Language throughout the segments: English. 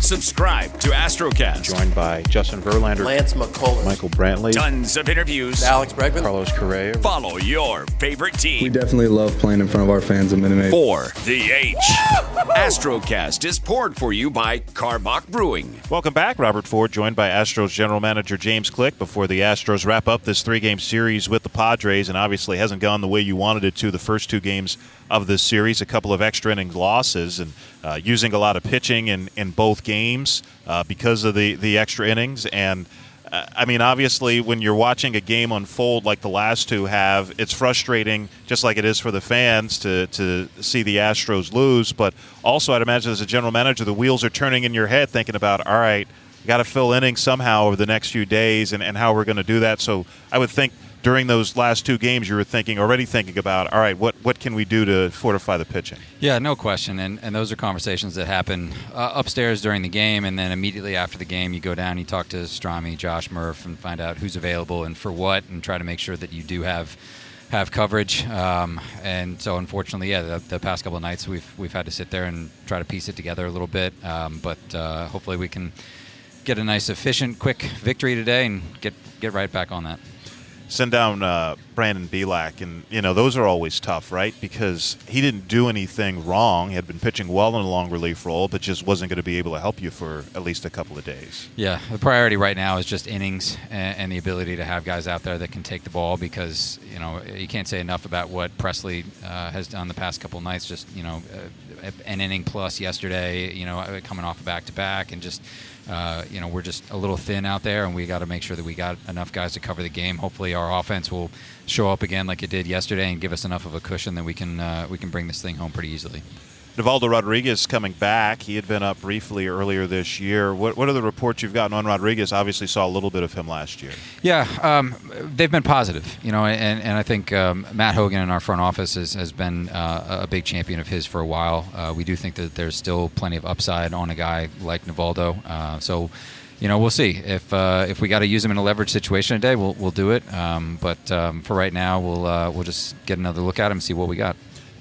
Subscribe to Astrocast. Joined by Justin Verlander, Lance McCullers, Michael Brantley, Tons of interviews. Alex Bregman, Carlos Correa. Follow your favorite team. We definitely love playing in front of our fans at Minute Maid. For the H. Astrocast is poured for you by Karbach Brewing. Welcome back. Robert Ford, joined by Astros general manager James Click before the Astros wrap up this three game series with the Padres, and obviously hasn't gone the way you wanted it to the first two games of this series. A couple of extra inning losses and uh, using a lot of pitching in, in both games uh, because of the, the extra innings. And uh, I mean, obviously, when you're watching a game unfold like the last two have, it's frustrating, just like it is for the fans to, to see the Astros lose. But also, I'd imagine as a general manager, the wheels are turning in your head, thinking about, all right, got to fill innings somehow over the next few days, and, and how we're going to do that. So I would think during those last two games, you were thinking already thinking about, all right, what what can we do to fortify the pitching? Yeah, no question. And, and those are conversations that happen uh, upstairs during the game. And then immediately after the game, you go down, you talk to Strami, Josh Murph, and find out who's available and for what, and try to make sure that you do have have coverage. Um, and so, unfortunately, yeah, the, the past couple of nights we've we've had to sit there and try to piece it together a little bit. Um, but uh, hopefully, we can get a nice, efficient, quick victory today and get get right back on that. Send down uh, Brandon Bielak, and you know those are always tough, right? Because he didn't do anything wrong. He had been pitching well in a long relief role, but just wasn't going to be able to help you for at least a couple of days. Yeah, the priority right now is just innings and, and the ability to have guys out there that can take the ball because you know you can't say enough about what Pressly uh, has done the past couple nights. Just you know, uh, an inning plus yesterday. You know, coming off a back to back and just. Uh, you know, we're just a little thin out there, and we got to make sure that we got enough guys to cover the game. Hopefully, our offense will show up again like it did yesterday and give us enough of a cushion that we can uh, we can bring this thing home pretty easily. Nivaldo Rodriguez coming back. He had been up briefly earlier this year. What, what are the reports you've gotten on Rodriguez? Obviously, saw a little bit of him last year. Yeah, um, they've been positive, you know, and, and I think um, Matt Hogan in our front office has, has been uh, a big champion of his for a while. Uh, we do think that there's still plenty of upside on a guy like Nivaldo. Uh, so, you know, we'll see if uh, if we got to use him in a leverage situation today, we'll, we'll do it. Um, but um, for right now, we'll uh, we'll just get another look at him and see what we got.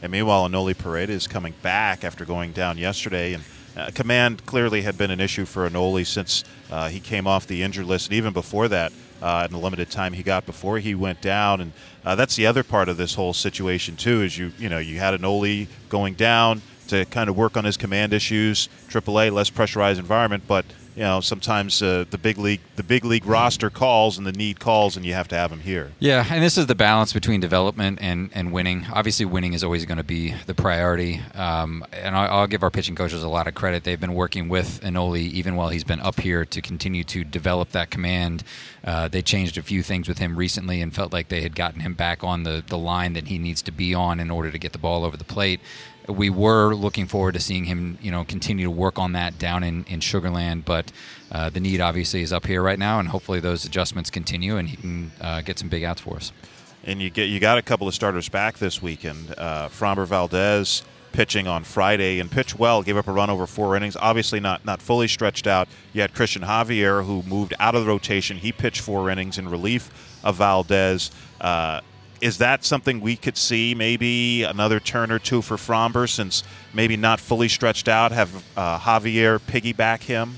And meanwhile, Enoli Paredes is coming back after going down yesterday. And uh, command clearly had been an issue for Enoli since uh, he came off the injured list, and even before that, uh, in the limited time he got before he went down. And uh, that's the other part of this whole situation too. Is you you know you had Enoli going down to kind of work on his command issues, AAA less pressurized environment, but you know sometimes uh, the big league the big league roster calls and the need calls, and you have to have him here. Yeah, and this is the balance between development and, and winning. Obviously, winning is always going to be the priority. Um, and I'll, I'll give our pitching coaches a lot of credit. They've been working with Enoli even while he's been up here to continue to develop that command. Uh, they changed a few things with him recently and felt like they had gotten him back on the, the line that he needs to be on in order to get the ball over the plate we were looking forward to seeing him, you know, continue to work on that down in, in Sugarland, but uh, the need obviously is up here right now, and hopefully those adjustments continue and he can uh, get some big outs for us. And you get you got a couple of starters back this weekend. Uh, Framber Valdez pitching on Friday and pitched well, gave up a run over four innings. Obviously not not fully stretched out. You had Cristian Javier who moved out of the rotation. He pitched four innings in relief of Valdez. Uh, is that something we could see maybe another turn or two for Framber since maybe not fully stretched out? Have uh, Javier piggyback him?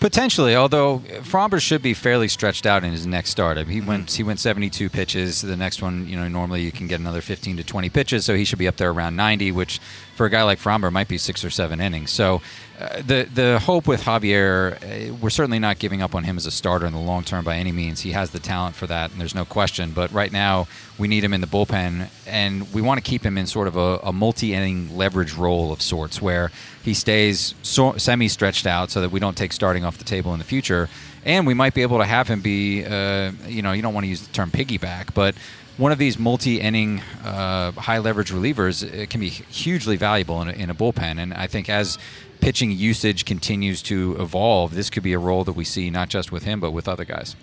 Potentially, although Framber should be fairly stretched out in his next start. I mean, he went he went 72 pitches. The next one, you know, normally you can get another 15 to 20 pitches, so he should be up there around 90, which for a guy like Framber might be six or seven innings. So the the hope with Javier, uh, we're certainly not giving up on him as a starter in the long term by any means. He has the talent for that, and there's no question. But right now, we need him in the bullpen, and we want to keep him in sort of a, a multi-inning leverage role of sorts, where he stays so, semi-stretched out, so that we don't take starting off the table in the future. And we might be able to have him be, uh, you know, you don't want to use the term piggyback, but one of these multi-inning, uh, high-leverage relievers can be hugely valuable in a, in a bullpen. And I think as pitching usage continues to evolve, this could be a role that we see not just with him but with other guys.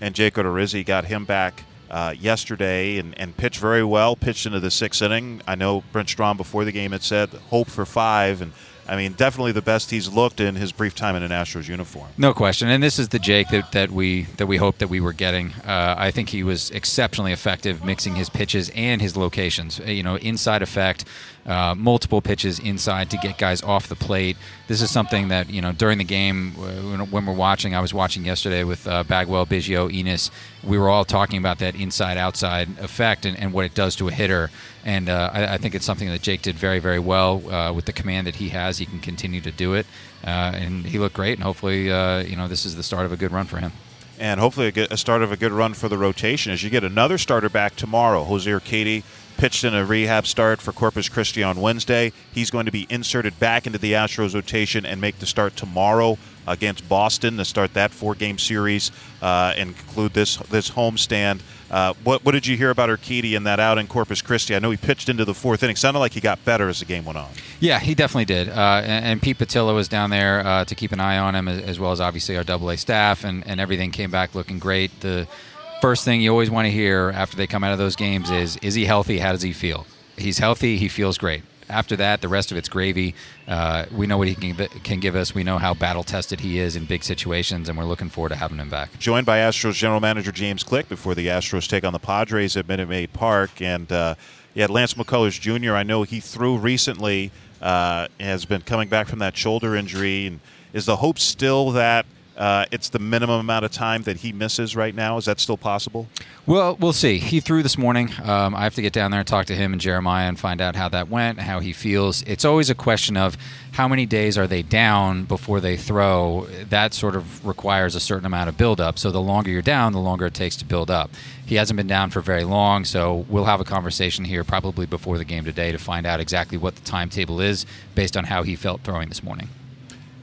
And Jake Odorizzi got him back uh, yesterday and, and pitched very well. Pitched into the sixth inning. I know Brent Strom before the game had said hope for five, and I mean definitely the best he's looked in his brief time in an Astros uniform. No question, and this is the Jake that, that we that we hoped that we were getting. Uh, I think he was exceptionally effective mixing his pitches and his locations. Uh, You know, inside effect, uh, multiple pitches inside to get guys off the plate. This is something that you know during the game uh, when, we're watching. I was watching yesterday with uh, Bagwell, Biggio, Enos. We were all talking about that inside-outside effect and, and what it does to a hitter. And uh, I, I think it's something that Jake did very, very well uh, with the command that he has. He can continue to do it, uh, and he looked great. And hopefully, uh, you know, this is the start of a good run for him. and hopefully a, good, a start of a good run for the rotation as you get another starter back tomorrow. Jose Urquidy pitched in a rehab start for Corpus Christi on Wednesday. He's going to be inserted back into the Astros rotation and make the start tomorrow against Boston to start that four-game series uh, and conclude this this homestand. Uh, what, what did you hear about Urquidy in that out in Corpus Christi? I know he pitched into the fourth inning. Sounded like he got better as the game went on. Yeah, he definitely did. Uh, and, and Pete Putila was down there uh, to keep an eye on him, as, as well as obviously our Double A staff, and, and everything came back looking great. The first thing you always want to hear after they come out of those games is, is he healthy? How does he feel? He's healthy. He feels great. After that, the rest of it's gravy. Uh, we know what he can, can give us. We know how battle tested he is in big situations, and we're looking forward to having him back. joined by Astros general manager James Click before the Astros take on the Padres at Minute Maid Park. And uh, yeah, Lance McCullers Jr. I know he threw recently, uh, has been coming back from that shoulder injury. And is the hope still that uh, it's the minimum amount of time that he misses right now? Is that still possible? Well, we'll see. He threw this morning. Um, I have to get down there and talk to him and Jeremiah and find out how that went, how he feels. It's always a question of how many days are they down before they throw. That sort of requires a certain amount of buildup. So the longer you're down, the longer it takes to build up. He hasn't been down for very long, so we'll have a conversation here probably before the game today to find out exactly what the timetable is based on how he felt throwing this morning.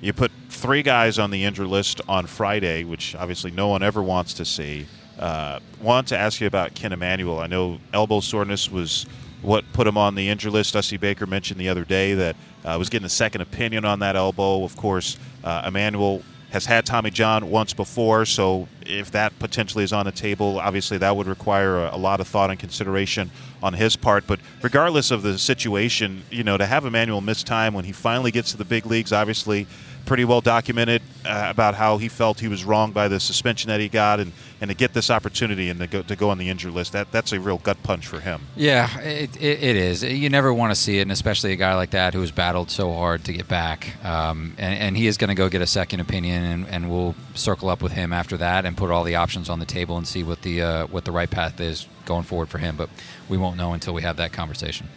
You put three guys on the injured list on Friday, which obviously no one ever wants to see. Uh, wanted to ask you about Kent Emanuel. I know elbow soreness was what put him on the injured list. Dusty Baker mentioned the other day that uh, was getting a second opinion on that elbow. Of course, uh, Emanuel has had Tommy John once before, so if that potentially is on the table, obviously that would require a, a lot of thought and consideration on his part. But regardless of the situation, you know, to have Emanuel miss time when he finally gets to the big leagues, obviously pretty well documented uh, about how he felt he was wrong by the suspension that he got, and, and to get this opportunity and to go, to go on the injured list, that that's a real gut punch for him. Yeah, it, it, it is. You never want to see it, and especially a guy like that who has battled so hard to get back. Um, and, and he is going to go get a second opinion, and, and we'll circle up with him after that and put all the options on the table and see what the uh, what the right path is going forward for him. But we won't know until we have that conversation.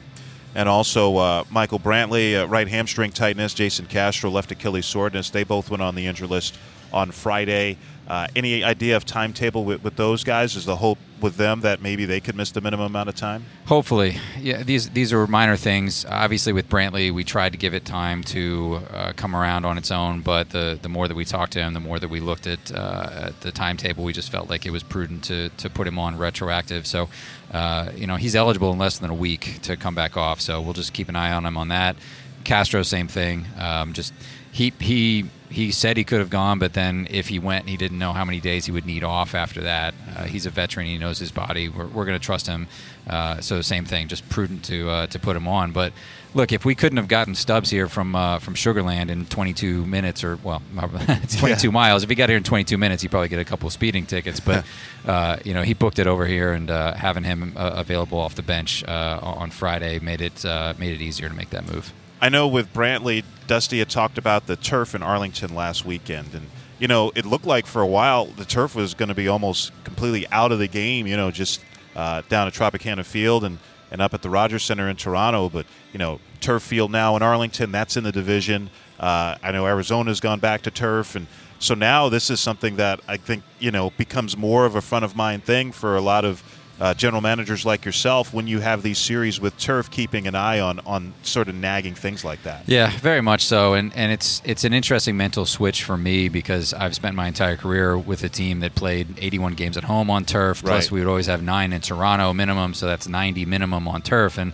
And also uh, Michael Brantley, uh, right hamstring tightness. Jason Castro, left Achilles soreness. They both went on the injury list on Friday. Uh, any idea of timetable with, with those guys? Is the hope with them that maybe they could miss the minimum amount of time? Hopefully, yeah. These these are minor things. Obviously, with Brantley, we tried to give it time to uh, come around on its own. But the the more that we talked to him, the more that we looked at, uh, at the timetable, we just felt like it was prudent to to put him on retroactive. So, uh, you know, he's eligible in less than a week to come back off. So we'll just keep an eye on him on that. Castro, same thing. Um, just he he he said he could have gone, but then if he went, he didn't know how many days he would need off after that. Uh, he's a veteran; he knows his body. We're, we're going to trust him. Uh, so same thing, just prudent to uh, to put him on. But look, if we couldn't have gotten Stubbs here from uh, from Sugarland in 22 minutes, or well, it's 22 Yeah. miles. If he got here in 22 minutes, he'd probably get a couple of speeding tickets. But uh, you know, he booked it over here, and uh, having him uh, available off the bench uh, on Friday made it uh, made it easier to make that move. I know with Brantley, Dusty had talked about the turf in Arlington last weekend, and you know it looked like for a while the turf was going to be almost completely out of the game. You know, just uh, down at Tropicana Field and and up at the Rogers Center in Toronto. But you know, turf field now in Arlington, that's in the division. Uh, I know Arizona's gone back to turf, and so now this is something that I think you know becomes more of a front of mind thing for a lot of uh, general managers like yourself when you have these series with turf, keeping an eye on on sort of nagging things like that. Yeah, very much so, and and it's it's an interesting mental switch for me because I've spent my entire career with a team that played 81 games at home on turf. Plus, Right. we would always have nine in Toronto minimum, so that's 90 minimum on turf, and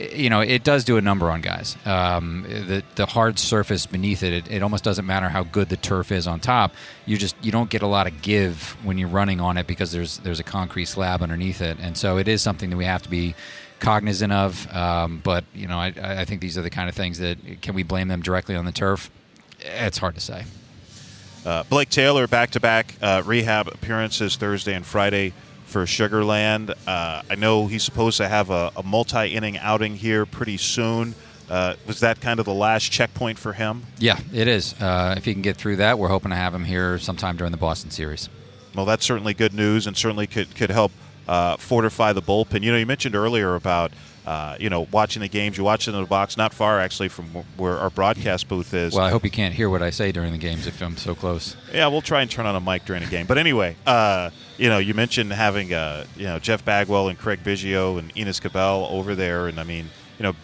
you know, it does do a number on guys. Um, the the hard surface beneath it, it, it almost doesn't matter how good the turf is on top. You just you don't get a lot of give when you're running on it because there's there's a concrete slab underneath it, and so it is something that we have to be cognizant of. Um, but you know, I, I think these are the kind of things that can we blame them directly on the turf? It's hard to say. Uh, Blake Taylor back to back rehab appearances Thursday and Friday for Sugarland. Uh, I know he's supposed to have a, a multi inning outing here pretty soon. Uh, was that kind of the last checkpoint for him? Yeah, it is. Uh, if he can get through that, we're hoping to have him here sometime during the Boston series. Well, that's certainly good news and certainly could, could help uh, fortify the bullpen. You know, you mentioned earlier about uh, you know, watching the games. You watch it in the box, not far actually from where our broadcast booth is. Well, I hope you can't hear what I say during the games if I'm so close. Yeah, we'll try and turn on a mic during a game. But anyway, uh, you know, you mentioned having, uh, you know, Jeff Bagwell and Craig Biggio and Enos Cabell over there, and I mean, you know,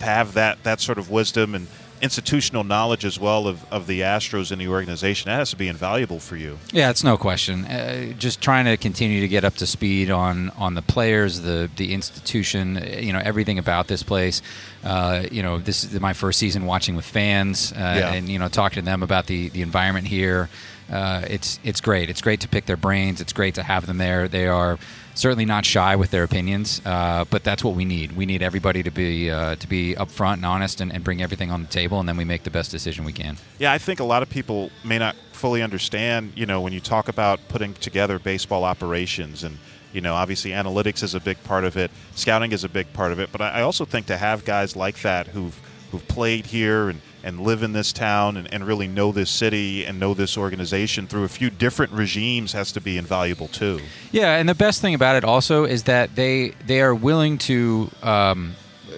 have that that sort of wisdom and institutional knowledge as well of, of the Astros in the organization. That has to be invaluable for you. Yeah, it's no question. Uh, just trying to continue to get up to speed on on the players, the the institution, you know, everything about this place. Uh, you know, this is my first season watching with fans, uh, yeah. and you know, talking to them about the the environment here. Uh, it's it's great. It's great to pick their brains. It's great to have them there. They are certainly not shy with their opinions, uh, but that's what we need. We need everybody to be uh, to be upfront and honest and, and, bring everything on the table, and then we make the best decision we can. Yeah, I think a lot of people may not fully understand. You know, when you talk about putting together baseball operations and you know, obviously analytics is a big part of it, scouting is a big part of it, but I also think to have guys like that who've who've played here and and live in this town and, and really know this city and know this organization through a few different regimes has to be invaluable too. Yeah, and the best thing about it also is that they they are willing to. Um,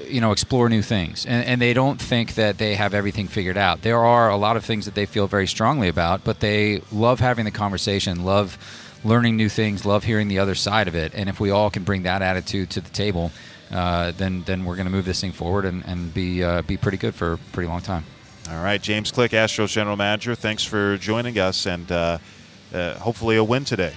you know, explore new things, and, and they don't think that they have everything figured out. There are a lot of things that they feel very strongly about, but they love having the conversation, love learning new things, love hearing the other side of it. And if we all can bring that attitude to the table, uh, then then we're going to move this thing forward and, and be uh, be pretty good for a pretty long time. All right, James Click, Astros general manager. Thanks for joining us, and uh, uh, hopefully a win today.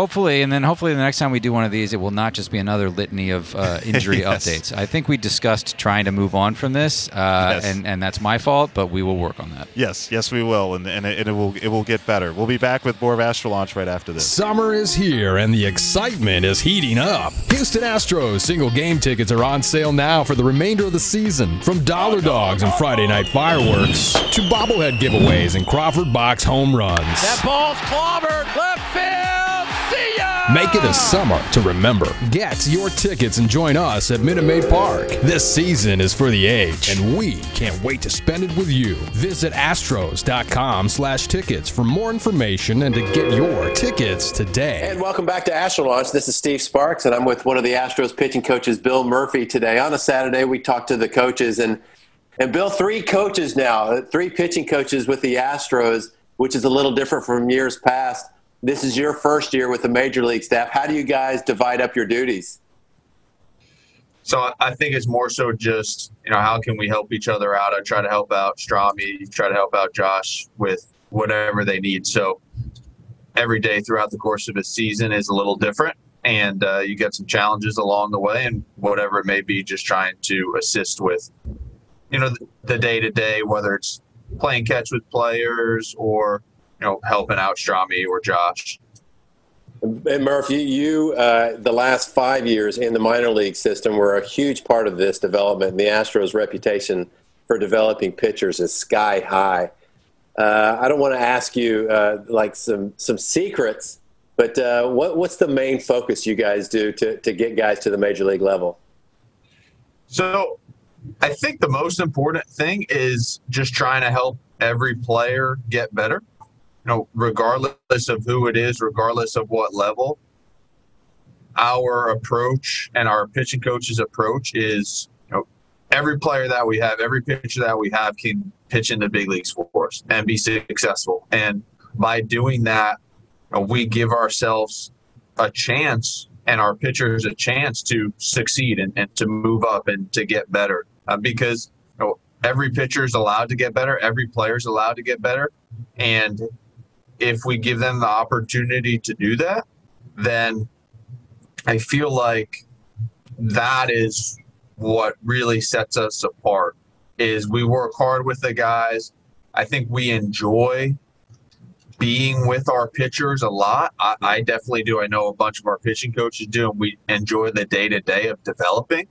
Hopefully, and then hopefully the next time we do one of these, it will not just be another litany of uh, injury yes. updates. I think we discussed trying to move on from this, uh, yes. and and that's my fault, but we will work on that. Yes, yes, we will, and and it, and it will it will get better. We'll be back with more of Astro Launch right after this. Summer is here, and the excitement is heating up. Houston Astros single game tickets are on sale now for the remainder of the season. From dollar dogs and Friday night fireworks to bobblehead giveaways and Crawford box home runs. That ball's clobbered left field. Make it a summer to remember. Get your tickets and join us at Minute Maid Park. This season is for the age, and we can't wait to spend it with you. Visit astros.com slash tickets for more information and to get your tickets today. And welcome back to Astro Launch. This is Steve Sparks, and I'm with one of the Astros pitching coaches, Bill Murphy, today. On a Saturday, we talked to the coaches, and, and Bill, three coaches now, three pitching coaches with the Astros, which is a little different from years past this is your first year with the major league staff. How do you guys divide up your duties? So I think it's more so just you know how can we help each other out. I try to help out Strami, try to help out Josh with whatever they need. So every day throughout the course of a season is a little different, and uh, you get some challenges along the way, and whatever it may be, just trying to assist with you know the day to day, whether it's playing catch with players or you know, helping out Strami or Josh. And Murph, you, you uh, the last five years in the minor league system were a huge part of this development. And the Astros' reputation for developing pitchers is sky high. Uh, I don't want to ask you uh, like some some secrets, but uh, what, what's the main focus you guys do to, to get guys to the major league level? So, I think the most important thing is just trying to help every player get better you know, regardless of who it is, regardless of what level, our approach and our pitching coach's approach is, you know, every player that we have, every pitcher that we have can pitch in the big leagues for us and be successful. And by doing that, you know, we give ourselves a chance and our pitchers a chance to succeed and, and to move up and to get better. Uh, because you know, every pitcher is allowed to get better, every player is allowed to get better. And if we give them the opportunity to do that, then I feel like that is what really sets us apart is we work hard with the guys. I think we enjoy being with our pitchers a lot. I, I definitely do. I know a bunch of our pitching coaches do, and we enjoy the day to day of developing.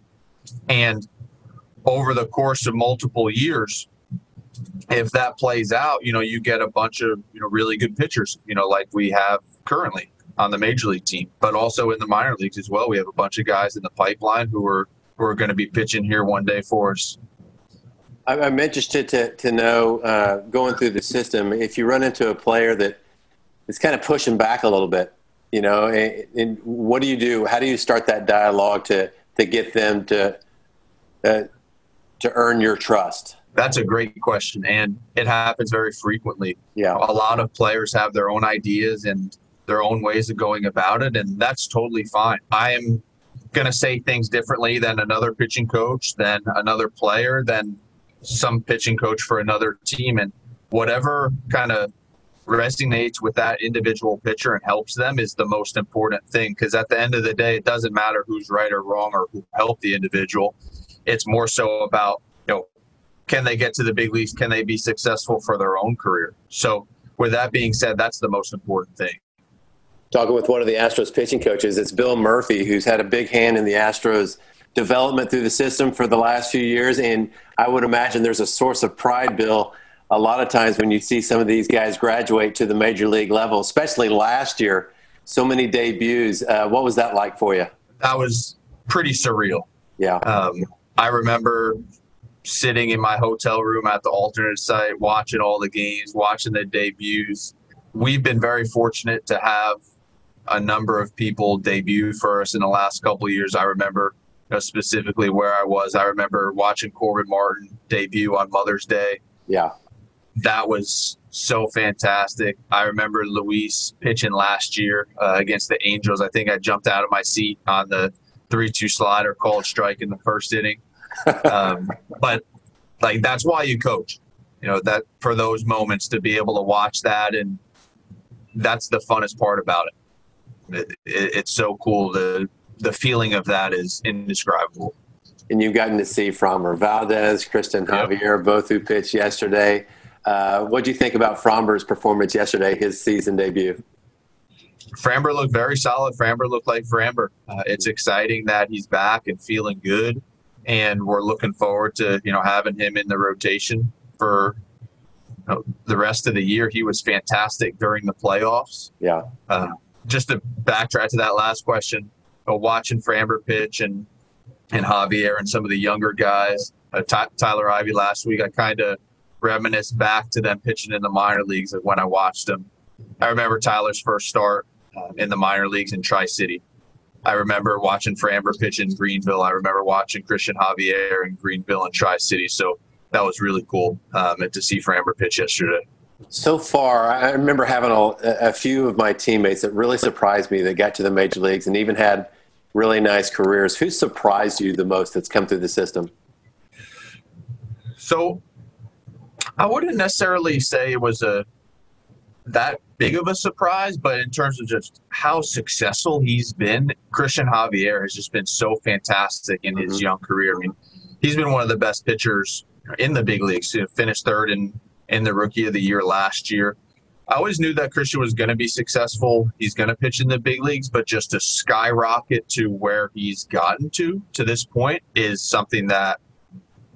And over the course of multiple years, if that plays out, you know, you get a bunch of you know really good pitchers, you know, like we have currently on the major league team, but also in the minor leagues as well. We have a bunch of guys in the pipeline who are who are going to be pitching here one day for us. I'm interested to, to know, uh, going through the system, if you run into a player that is kind of pushing back a little bit, you know, and, and what do you do? How do you start that dialogue to, to get them to, uh, to earn your trust? That's a great question, and it happens very frequently. Yeah, a lot of players have their own ideas and their own ways of going about it, and that's totally fine. I am going to say things differently than another pitching coach, than another player, than some pitching coach for another team and whatever kind of resonates with that individual pitcher and helps them is the most important thing because at the end of the day it doesn't matter who's right or wrong or who helped the individual it's more so about can they get to the big leagues can they be successful for their own career so with that being said that's the most important thing talking with one of the astros pitching coaches it's bill murphy who's had a big hand in the astros development through the system for the last few years. And I would imagine there's a source of pride, Bill, a lot of times when you see some of these guys graduate to the major league level, especially last year, so many debuts. Uh, what was that like for you? That was pretty surreal. Yeah. Um, I remember sitting in my hotel room at the alternate site, watching all the games, watching the debuts. We've been very fortunate to have a number of people debut for us in the last couple of years. I remember know, specifically where I was. I remember watching Corbin Martin debut on Mother's Day. Yeah. That was so fantastic. I remember Luis pitching last year uh, against the Angels. I think I jumped out of my seat on the 3 2 slider called strike in the first inning. Um, but, like, that's why you coach. You know, that for those moments to be able to watch that. And that's the funnest part about it. It, it, it's so cool to the feeling of that is indescribable. And you've gotten to see Framber Valdez, Cristian Javier, yep. both who pitched yesterday. Uh, what do you think about Framber's performance yesterday, his season debut? Framber looked very solid. Framber looked like Framber. Uh, it's exciting that he's back and feeling good, and we're looking forward to you know having him in the rotation for you know, the rest of the year. He was fantastic during the playoffs. Yeah. Uh, just to backtrack to that last question, uh, watching Framber pitch and and Javier and some of the younger guys, uh, Ty- Tyler Ivey last week, I kind of reminisce back to them pitching in the minor leagues of when I watched them. I remember Tyler's first start uh, in the minor leagues in Tri City. I remember watching Framber pitch in Greenville. I remember watching Cristian Javier in Greenville and Tri City. So that was really cool um, to see Framber pitch yesterday. So far, I remember having a, a, few of my teammates that really surprised me that got to the major leagues and even had really nice careers. Who surprised you the most that's come through the system? So, I wouldn't necessarily say it was a that big of a surprise, but in terms of just how successful he's been, Cristian Javier has just been so fantastic in his mm-hmm. young career. I mean, he's been one of the best pitchers in the big leagues. He finished third in in the Rookie of the Year last year. I always knew that Cristian was going to be successful. He's going to pitch in the big leagues, but just to skyrocket to where he's gotten to to this point is something that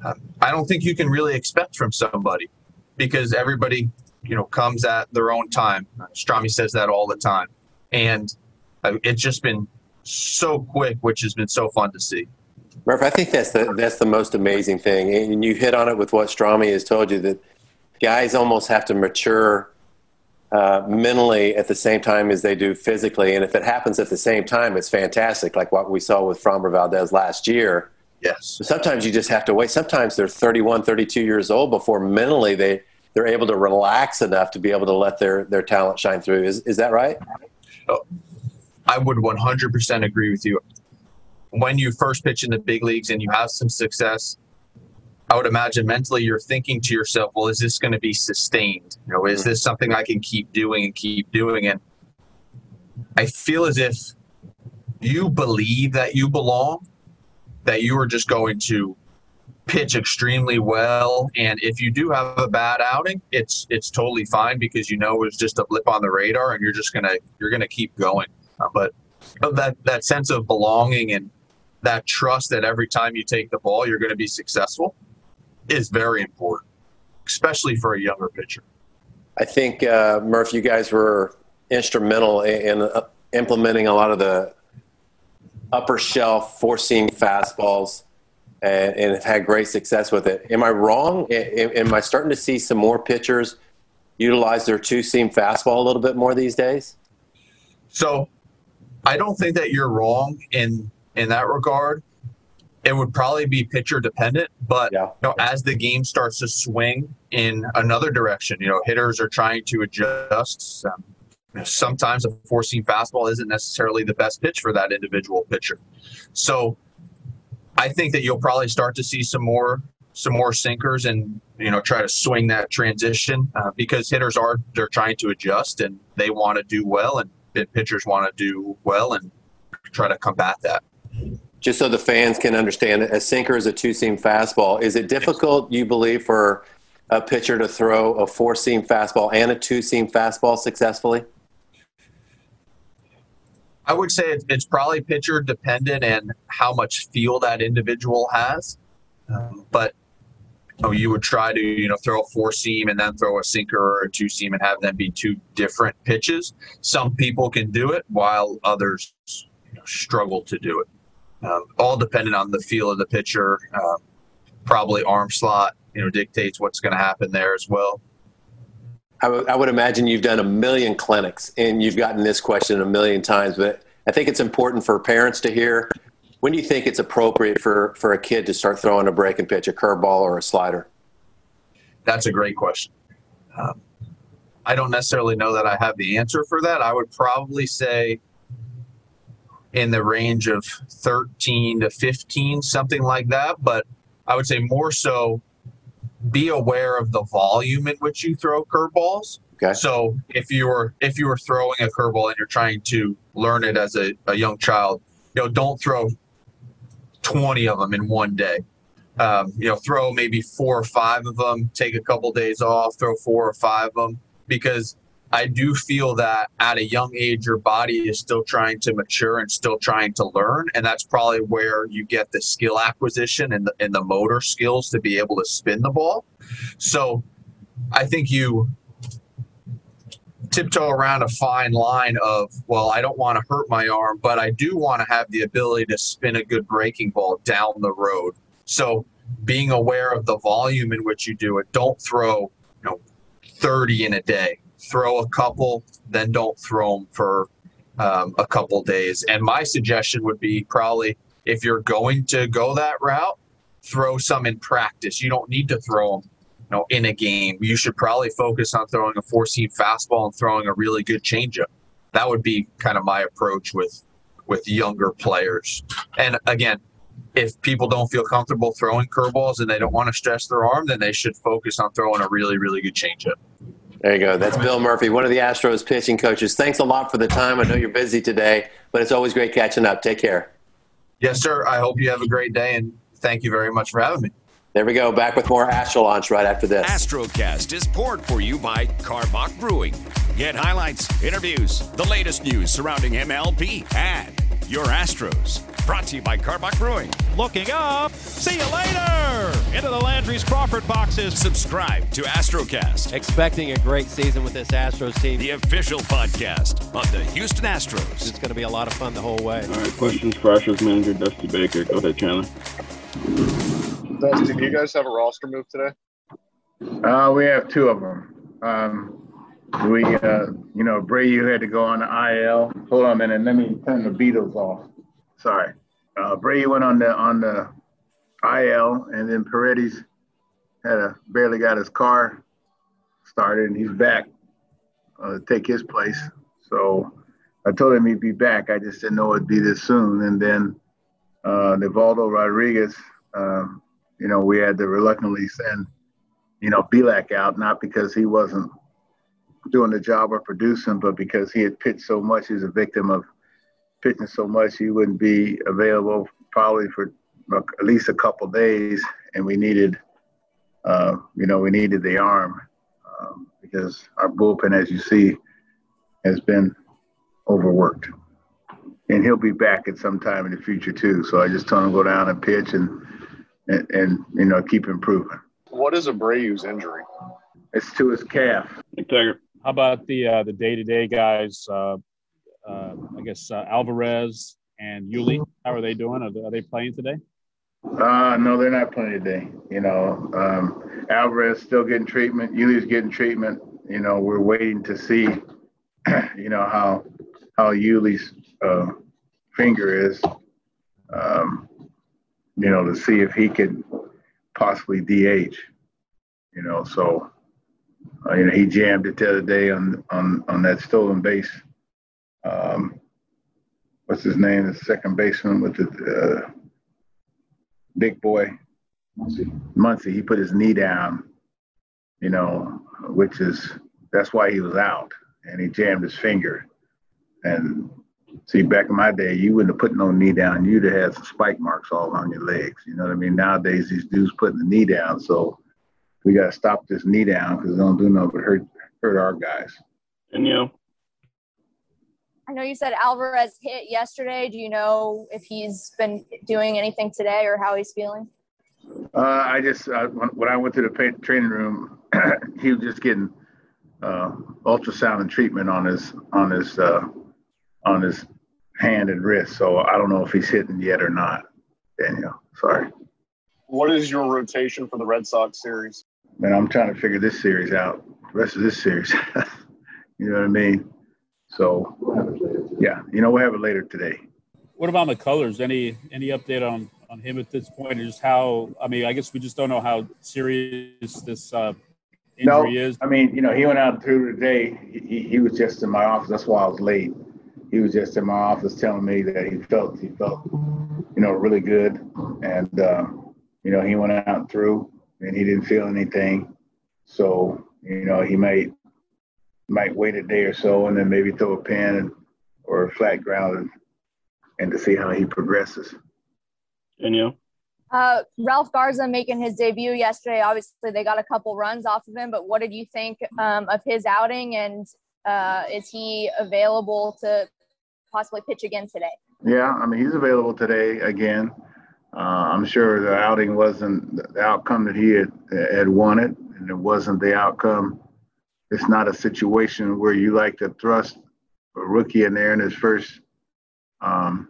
um, I don't think you can really expect from somebody because everybody, you know, comes at their own time. Strami says that all the time, and uh, it's just been so quick, which has been so fun to see. Murph, I think that's the that's the most amazing thing, and you hit on it with what Strami has told you that guys almost have to mature uh, mentally at the same time as they do physically. And if it happens at the same time, it's fantastic, like what we saw with Framber Valdez last year. Yes. Sometimes you just have to wait. Sometimes they're 31, 32 years old before mentally they, they're able to relax enough to be able to let their, their talent shine through. Is, is that right? Oh, I would 100% agree with you. When you first pitch in the big leagues and you have some success, I would imagine mentally you're thinking to yourself, well, is this going to be sustained? You know, is this something I can keep doing and keep doing? And I feel as if you believe that you belong that you are just going to pitch extremely well. And if you do have a bad outing, it's it's totally fine because you know it's just a blip on the radar, and you're just gonna you're gonna keep going. Uh, but that that sense of belonging and that trust that every time you take the ball, you're going to be successful is very important, especially for a younger pitcher. I think uh, Murph, you guys were instrumental in, in uh, implementing a lot of the upper shelf four seam fastballs and, and, have had great success with it. Am I wrong? Am I starting to see some more pitchers utilize their two seam fastball a little bit more these days? So I don't think that you're wrong in in that regard. It would probably be pitcher dependent, but yeah. you know, as the game starts to swing in another direction, you know, hitters are trying to adjust. Um, sometimes a four seam fastball isn't necessarily the best pitch for that individual pitcher. So I think that you'll probably start to see some more some more sinkers and you know try to swing that transition uh, because hitters are they're trying to adjust and they want to do well and, and pitchers want to do well and try to combat that just so the fans can understand, a sinker is a two seam fastball. Is it difficult, you believe, for a pitcher to throw a four seam fastball and a two seam fastball successfully? I would say it's probably pitcher dependent and how much feel that individual has. Um, but oh, you would try to you know throw a four seam and then throw a sinker or a two seam and have them be two different pitches. Some people can do it, while others you know, struggle to do it um, all dependent on the feel of the pitcher. Um, probably arm slot, you know, dictates what's going to happen there as well. I, w- I would imagine you've done a million clinics and you've gotten this question a million times, but I think it's important for parents to hear. When do you think it's appropriate for, for a kid to start throwing a breaking pitch, a curveball or a slider? That's a great question. Um, I don't necessarily know that I have the answer for that. I would probably say in the range of 13 to 15, something like that. But I would say more so be aware of the volume in which you throw curveballs. Okay. So if you were if you were throwing a curveball and you're trying to learn it as a, a young child, you know, don't throw 20 of them in one day. Um, you know, throw maybe four or five of them, take a couple days off, throw four or five of them, because I do feel that at a young age, your body is still trying to mature and still trying to learn. And that's probably where you get the skill acquisition and the, and the motor skills to be able to spin the ball. So I think you tiptoe around a fine line of, well, I don't want to hurt my arm, but I do want to have the ability to spin a good breaking ball down the road. So being aware of the volume in which you do it, don't throw, you know, 30 in a day throw a couple, then don't throw them for um, a couple days. And my suggestion would be probably if you're going to go that route, throw some in practice. You don't need to throw them you know, in a game. You should probably focus on throwing a four seam fastball and throwing a really good changeup. That would be kind of my approach with with younger players. And again, if people don't feel comfortable throwing curveballs and they don't want to stress their arm, then they should focus on throwing a really, really good changeup. There you go. That's Bill Murphy, one of the Astros pitching coaches. Thanks a lot for the time. I know you're busy today, but it's always great catching up. Take care. Yes, sir. I hope you have a great day, and thank you very much for having me. There we go. Back with more Astro Launch right after this. Astrocast is poured for you by Karbach Brewing. Get highlights, interviews, the latest news surrounding MLB, and your Astros. Brought to you by Karbach Brewing. Looking up. See you later. Into the Landry's Crawford boxes. Subscribe to Astrocast. Expecting a great season with this Astros team. The official podcast of the Houston Astros. It's going to be a lot of fun the whole way. All right, questions for Astros manager Dusty Baker. Go ahead, Chandler. Dusty, do you guys have a roster move today? Uh, we have two of them. Um, we, uh, you know, Bray, you had to go on the IL. Hold on a minute. Let me turn the Beatles off. Sorry. Uh, Brady went on the on the IL, and then Paredes had a barely got his car started, and he's back uh, to take his place. So I told him he'd be back. I just didn't know it'd be this soon. And then uh, Nivaldo Rodriguez, um, you know, we had to reluctantly send, you know, Bielak out, not because he wasn't doing the job of producing, but because he had pitched so much, he's a victim of pitching so much, he wouldn't be available probably for at least a couple days, and we needed, uh, you know, we needed the arm um, because our bullpen, as you see, has been overworked. And he'll be back at some time in the future too. So I just told him to go down and pitch and and, and you know keep improving. What is Abreu's injury? It's to his calf. How about the uh, the day to day guys? Uh, uh, I guess uh, Alvarez and Yuli. How are they doing? Are they, are they playing today? Uh, no, they're not playing today. You know, um, Alvarez still getting treatment. Yuli's getting treatment. You know, we're waiting to see, you know, how how Yuli's uh, finger is. Um, you know, to see if he could possibly DH. You know, so uh, you know he jammed it the other day on on on that stolen base. Um, what's his name? The second baseman with the uh, big boy, Muncy. He put his knee down. You know, which is that's why he was out, and he jammed his finger. And See, back in my day, you wouldn't have put no knee down. You'd have had some spike marks all on your legs. You know what I mean? Nowadays, these dudes putting the knee down. So we got to stop this knee down because it don't do nothing but hurt hurt our guys. And you know, I know you said Alvarez hit yesterday. Do you know if he's been doing anything today or how he's feeling? Uh, I just uh, when I went to the training room, he was just getting uh, ultrasound and treatment on his on his uh, on his hand and wrist. So I don't know if he's hitting yet or not. Daniel, sorry. What is your rotation for the Red Sox series? Man, I'm trying to figure this series out. The rest of this series, you know what I mean? So, yeah, you know, we'll have it later today. What about McCullers? Any any update on on him at this point? And just how? I mean, I guess we just don't know how serious this uh, injury no, is. I mean, you know, he went out threw today. He, he was just in my office. That's why I was late he was just in my office telling me that he felt he felt you know really good and uh, you know he went out threw and he didn't feel anything so you know he might might wait a day or so and then maybe throw a pin or a flat ground and, and to see how he progresses and you uh, Ralph Garza making his debut yesterday. Obviously, they got a couple runs off of him, but what did you think um, of his outing? And uh, is he available to possibly pitch again today? Yeah, I mean, he's available today again. Uh, I'm sure the outing wasn't the outcome that he had, had wanted, and it wasn't the outcome. It's not a situation where you like to thrust a rookie in there in his first um,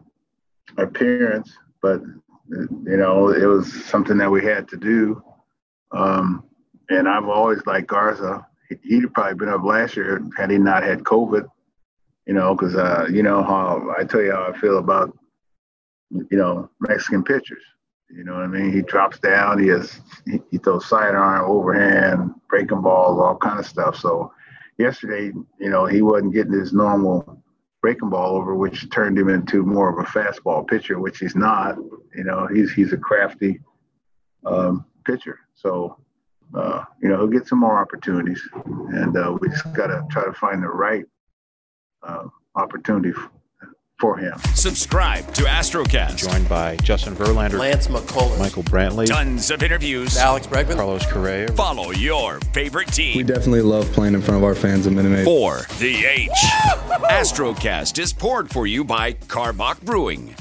appearance, but you know, it was something that we had to do. Um, and I've always liked Garza. He'd probably been up last year had he not had COVID you know, because uh, you know how I tell you how I feel about you know Mexican pitchers. You know what I mean? He drops down, he has he, he throws sidearm, overhand, breaking balls, all kind of stuff. So yesterday, you know, he wasn't getting his normal breaking ball over, which turned him into more of a fastball pitcher, which he's not. You know, he's he's a crafty um, pitcher. So uh, you know, he'll get some more opportunities, and uh, we just got to try to find the right uh, opportunity for him. Subscribe to Astrocast. Joined by Justin Verlander, Lance McCullers, Michael Brantley, tons of interviews, Alex Bregman, Carlos Correa. Follow your favorite team. We definitely love playing in front of our fans at Minute Maid. For the H. Astrocast is poured for you by Karbach Brewing.